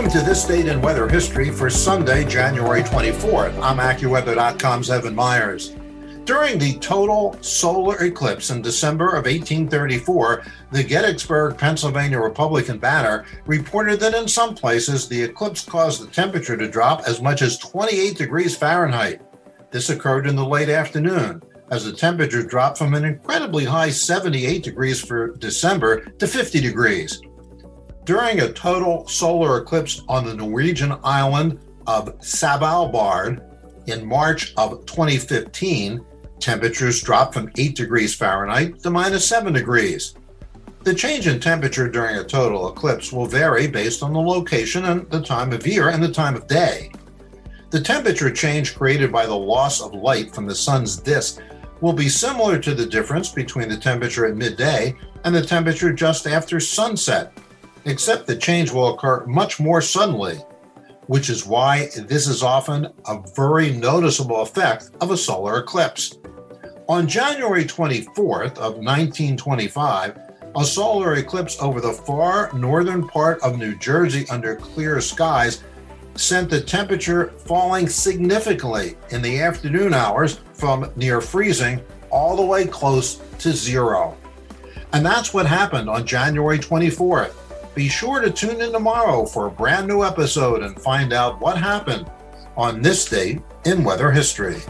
Welcome to this date in weather history for Sunday, January 24th. I'm AccuWeather.com's Evan Myers. During the total solar eclipse in December of 1834, the Gettysburg, Pennsylvania Republican Banner reported that in some places the eclipse caused the temperature to drop as much as 28 degrees Fahrenheit. This occurred in the late afternoon as the temperature dropped from an incredibly high 78 degrees for December to 50 degrees. During a total solar eclipse on the Norwegian island of Svalbard in March of 2015, temperatures dropped from 8 degrees Fahrenheit to minus 7 degrees. The change in temperature during a total eclipse will vary based on the location and the time of year and the time of day. The temperature change created by the loss of light from the sun's disk will be similar to the difference between the temperature at midday and the temperature just after sunset except the change will occur much more suddenly, which is why this is often a very noticeable effect of a solar eclipse. On January 24th of 1925, a solar eclipse over the far northern part of New Jersey under clear skies sent the temperature falling significantly in the afternoon hours from near freezing all the way close to zero. And that's what happened on January 24th. Be sure to tune in tomorrow for a brand new episode and find out what happened on this date in weather history.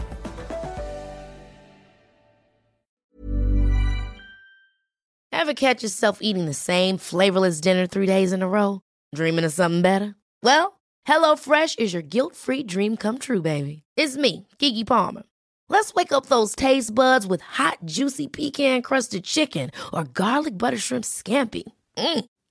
Ever catch yourself eating the same flavorless dinner three days in a row? Dreaming of something better? Well, HelloFresh is your guilt free dream come true, baby. It's me, Keke Palmer. Let's wake up those taste buds with hot, juicy pecan crusted chicken or garlic butter shrimp scampi. Mm.